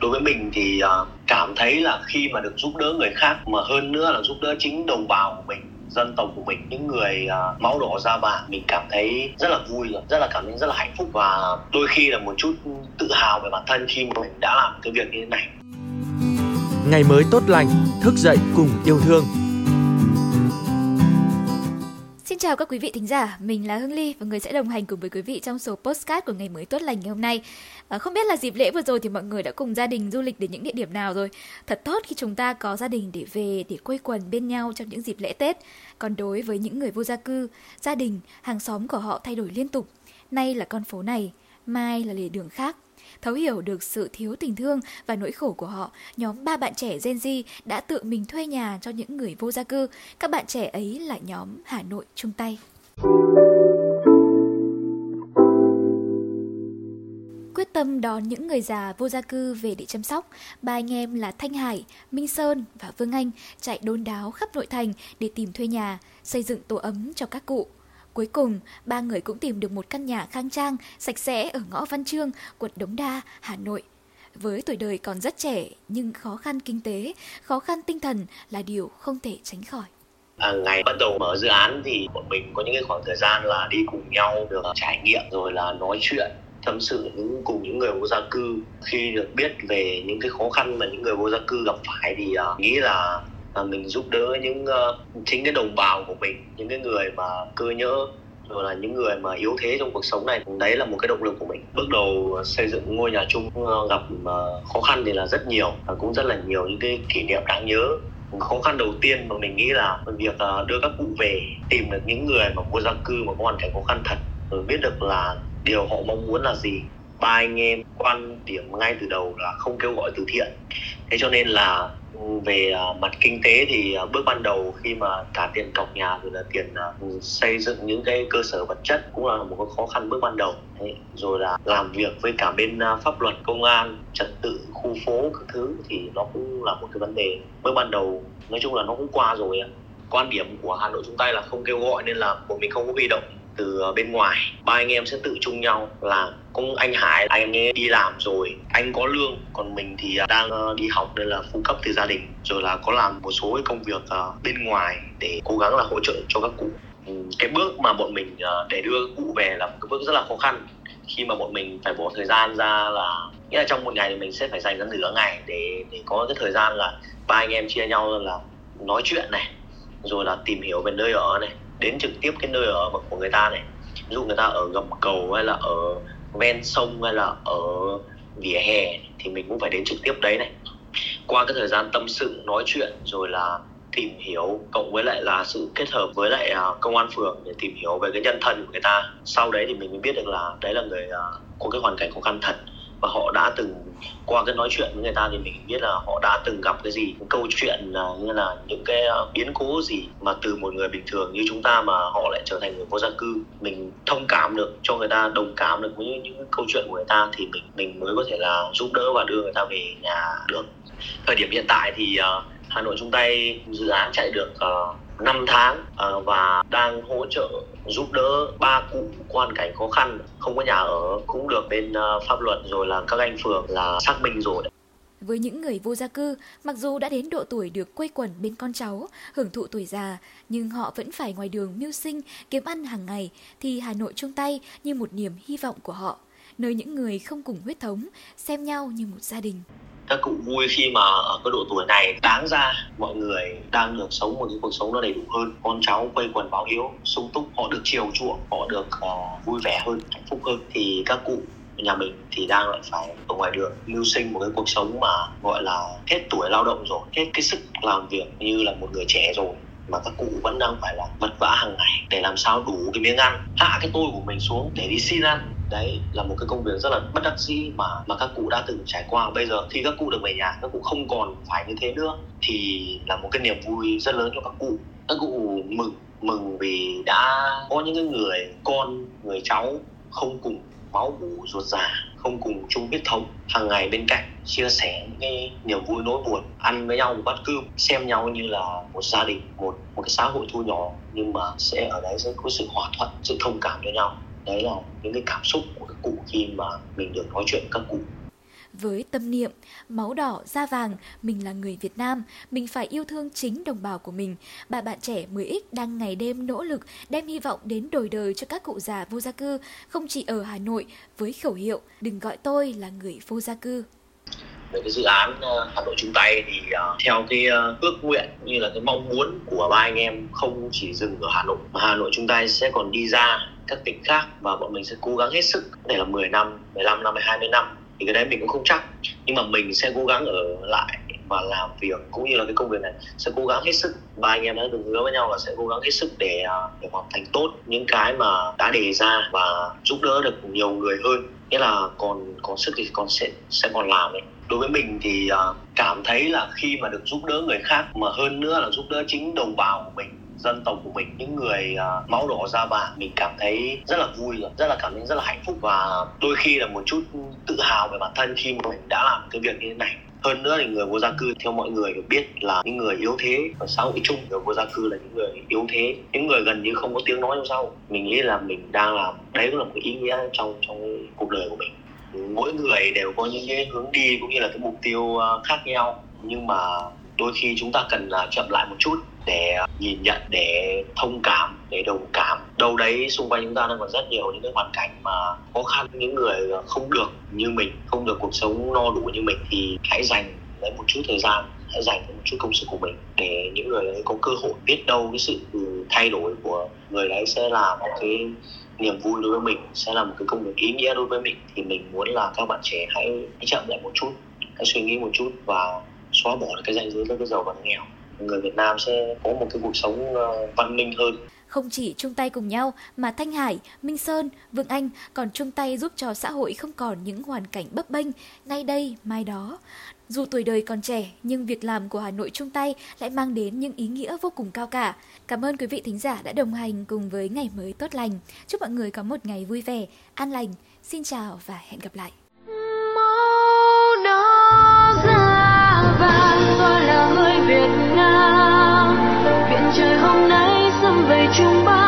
đối với mình thì uh, cảm thấy là khi mà được giúp đỡ người khác mà hơn nữa là giúp đỡ chính đồng bào của mình dân tộc của mình những người uh, máu đỏ da vàng mình cảm thấy rất là vui rồi rất là cảm thấy rất là hạnh phúc và đôi khi là một chút tự hào về bản thân khi mà mình đã làm cái việc như thế này. Ngày mới tốt lành thức dậy cùng yêu thương chào các quý vị thính giả, mình là Hương Ly và người sẽ đồng hành cùng với quý vị trong số postcard của ngày mới tốt lành ngày hôm nay. À, không biết là dịp lễ vừa rồi thì mọi người đã cùng gia đình du lịch đến những địa điểm nào rồi? Thật tốt khi chúng ta có gia đình để về, để quây quần bên nhau trong những dịp lễ Tết. Còn đối với những người vô gia cư, gia đình, hàng xóm của họ thay đổi liên tục. Nay là con phố này, mai là lề đường khác. Thấu hiểu được sự thiếu tình thương và nỗi khổ của họ, nhóm ba bạn trẻ Gen Z đã tự mình thuê nhà cho những người vô gia cư. Các bạn trẻ ấy là nhóm Hà Nội chung tay. quyết tâm đón những người già vô gia cư về để chăm sóc, ba anh em là Thanh Hải, Minh Sơn và Vương Anh chạy đôn đáo khắp nội thành để tìm thuê nhà, xây dựng tổ ấm cho các cụ. Cuối cùng, ba người cũng tìm được một căn nhà khang trang, sạch sẽ ở ngõ Văn Trương, quận Đống Đa, Hà Nội. Với tuổi đời còn rất trẻ, nhưng khó khăn kinh tế, khó khăn tinh thần là điều không thể tránh khỏi. À, ngày bắt đầu mở dự án thì bọn mình có những cái khoảng thời gian là đi cùng nhau được trải nghiệm rồi là nói chuyện tâm sự những cùng những người vô gia cư khi được biết về những cái khó khăn mà những người vô gia cư gặp phải thì uh, nghĩ là và mình giúp đỡ những uh, chính cái đồng bào của mình những cái người mà cơ nhỡ rồi là những người mà yếu thế trong cuộc sống này. Đấy là một cái động lực của mình. Bước đầu ờ, xây dựng ngôi nhà chung ờ, gặp khó khăn thì là rất nhiều và cũng rất là nhiều những cái kỷ niệm đáng nhớ. Khó khăn đầu tiên mà mình nghĩ là việc đưa các cụ về tìm được những người mà vô gia cư mà có hoàn cảnh khó khăn thật rồi biết được là điều họ mong muốn là gì. Ba anh em quan điểm ngay từ đầu là không kêu gọi từ thiện. Thế cho nên là về à, mặt kinh tế thì à, bước ban đầu khi mà trả tiền cọc nhà rồi là tiền à, xây dựng những cái cơ sở vật chất cũng là một cái khó khăn bước ban đầu. Rồi là làm việc với cả bên pháp luật, công an, trật tự, khu phố các thứ thì nó cũng là một cái vấn đề bước ban đầu. Nói chung là nó cũng qua rồi quan điểm của hà nội chúng ta là không kêu gọi nên là bọn mình không có huy động từ bên ngoài. Ba anh em sẽ tự chung nhau là cũng anh Hải, anh ấy đi làm rồi, anh có lương, còn mình thì à, đang ờ, đi học nên là phụ cấp từ gia đình, rồi là có làm một số cái công việc ờ, bên ngoài để cố gắng là hỗ trợ cho các cụ. Ừ, cái bước mà bọn mình ờ, để đưa cụ về là một cái bước rất là khó khăn. Khi mà bọn mình phải bỏ thời gian ra là, nghĩa là trong một ngày thì mình sẽ phải dành ra nửa ngày để để có cái thời gian là ba anh em chia nhau là nói chuyện này, rồi là tìm hiểu về nơi ở này đến trực tiếp cái nơi ở của người ta này. Ví dụ người ta ở gầm cầu hay là ở ven sông hay là ở vỉa hè thì mình cũng phải đến trực tiếp đấy này. Qua cái thời gian tâm sự, nói chuyện rồi là tìm hiểu, cộng với lại là sự kết hợp với lại à, công an phường để tìm hiểu về cái nhân thân của người ta. Sau đấy thì mình mới biết được là đấy là người à, có cái hoàn cảnh khó khăn thật và họ đã từng qua cái nói chuyện với người ta thì mình biết là họ đã từng gặp cái gì câu chuyện là như là những cái ờ, biến cố gì mà từ một người bình thường như chúng ta mà họ lại trở thành người vô gia cư. Mình thông cảm được cho người ta đồng cảm được với những, những câu chuyện của người ta thì mình mình mới có thể là giúp đỡ và đưa người ta về nhà được. Thời điểm hiện tại thì uh, Hà Nội chung tay dự án chạy được ờ, uh, 5 tháng uh, và đang hỗ trợ giúp đỡ ba cụ quan cảnh khó khăn. Không có nhà ở cũng được bên ờ, pháp luật rồi là các anh phường là xác minh rồi. Với những người vô gia cư, mặc dù đã đến độ tuổi được quây quần bên con cháu, hưởng thụ tuổi già, nhưng họ vẫn phải ngoài đường mưu sinh, kiếm ăn hàng ngày, thì Hà Nội chung tay như một niềm hy vọng của họ, nơi những người không cùng huyết thống, xem nhau như một gia đình các cụ vui khi mà ở cái độ tuổi này đáng ra mọi người đang được sống một cái cuộc sống nó đầy đủ hơn. Con cháu quây quần báo hiếu sung túc họ được chiều chuộng họ được uh, vui vẻ hơn hạnh phúc hơn. Thì các cụ nhà mình thì đang lại phải ở ngoài đường mưu sinh một cái cuộc sống mà gọi là hết tuổi lao động rồi hết cái sức làm việc như là một người trẻ rồi mà các cụ vẫn đang phải là vất vả hàng ngày để làm sao đủ cái miếng ăn. Hạ cái tôi của mình xuống để đi xin ăn. Đấy, là một cái công việc rất là bất đắc dĩ mà mà các cụ đã từng trải qua. Bây giờ khi các cụ được về nhà, các cụ không còn phải như thế nữa, thì là một cái niềm vui rất lớn cho các cụ. Các cụ mừng mừng vì đã có những cái người con, người cháu không cùng máu mủ ruột già, không cùng chung huyết thống, hàng ngày bên cạnh, chia sẻ những cái niềm vui nỗi buồn, ăn với nhau một bát cơm, xem nhau như là một gia đình, một một cái xã hội thu nhỏ, nhưng mà sẽ ở đấy sẽ có sự hòa thuận, sự thông cảm cho nhau. Đấy là những cái cảm xúc của các cụ khi mà mình được nói chuyện với các cụ với tâm niệm máu đỏ da vàng mình là người Việt Nam mình phải yêu thương chính đồng bào của mình. Bà bạn trẻ 10X đang ngày đêm nỗ lực đem hy vọng đến đổi đời cho các cụ già vô gia cư không chỉ ở Hà Nội với khẩu hiệu đừng gọi tôi là người vô gia cư về cái dự án ờ, Hà Nội chung tay thì uh, theo cái uh, ước nguyện như là cái mong muốn của ba anh em không chỉ dừng ở Hà Nội mà Hà Nội chung tay sẽ còn đi ra các tỉnh khác và bọn mình sẽ cố gắng hết sức. Để là 10 năm, 15 năm hay 20 năm thì cái đấy mình cũng không chắc. Nhưng mà mình sẽ cố gắng ở lại và làm việc, cũng như là cái công việc này, sẽ cố gắng hết sức. Ba anh em đã được hứa với nhau là sẽ cố gắng hết sức để à, để hoàn thành tốt những cái mà đã đề ra và giúp đỡ được nhiều người hơn. Nghĩa là còn còn sức thì còn sẽ sẽ còn làm đấy đối với mình thì à, cảm thấy là khi mà được giúp đỡ người khác mà hơn nữa là giúp đỡ chính đồng bào của mình dân tộc của mình những người uh, máu đỏ da vàng mình cảm thấy rất là vui rồi rất là cảm thấy rất là hạnh phúc và đôi khi là một chút tự hào về bản thân khi mà mình đã làm cái việc như thế này. Hơn nữa thì người vô gia cư theo mọi người được biết là những người yếu thế ở xã hội chung người vô gia cư là những người yếu thế. Những người gần như không có tiếng nói trong xã hội. Mình nghĩ là mình đang làm đấy cũng là một cái ý nghĩa trong trong cuộc đời của mình. Mỗi người đều có những cái hướng đi cũng như là cái mục tiêu à, khác nhau. Nhưng mà đôi khi chúng ta cần là chậm lại một chút để nhìn nhận để thông cảm để đồng cảm. Đâu đấy xung quanh chúng ta đang còn rất nhiều những cái hoàn cảnh mà khó khăn những người không được như mình không được cuộc sống no đủ như mình thì hãy dành lấy một chút thời gian hãy dành một chút công sức của mình để những người ấy có cơ hội biết đâu cái sự thay đổi của người đấy sẽ là một cái niềm vui đối với mình sẽ là một cái công việc ý nghĩa đối với mình. Thì mình muốn là các bạn trẻ hãy, hãy chậm lại một chút hãy suy nghĩ một chút và xóa bỏ cái ranh giới giữa cái giàu và cái nghèo người Việt Nam sẽ có một cái cuộc sống ờ, văn minh hơn không chỉ chung tay cùng nhau mà Thanh Hải, Minh Sơn, Vương Anh còn chung tay giúp cho xã hội không còn những hoàn cảnh bấp bênh ngay đây mai đó. Dù tuổi đời còn trẻ, nhưng việc làm của Hà Nội chung tay lại mang đến những ý nghĩa vô cùng cao cả. Cảm ơn quý vị thính giả đã đồng hành cùng với Ngày mới tốt lành. Chúc mọi người có một ngày vui vẻ, an lành. Xin chào và hẹn gặp lại. Màu đó ra vàng tôi là người Việt trời hôm nay xâm về chung bao.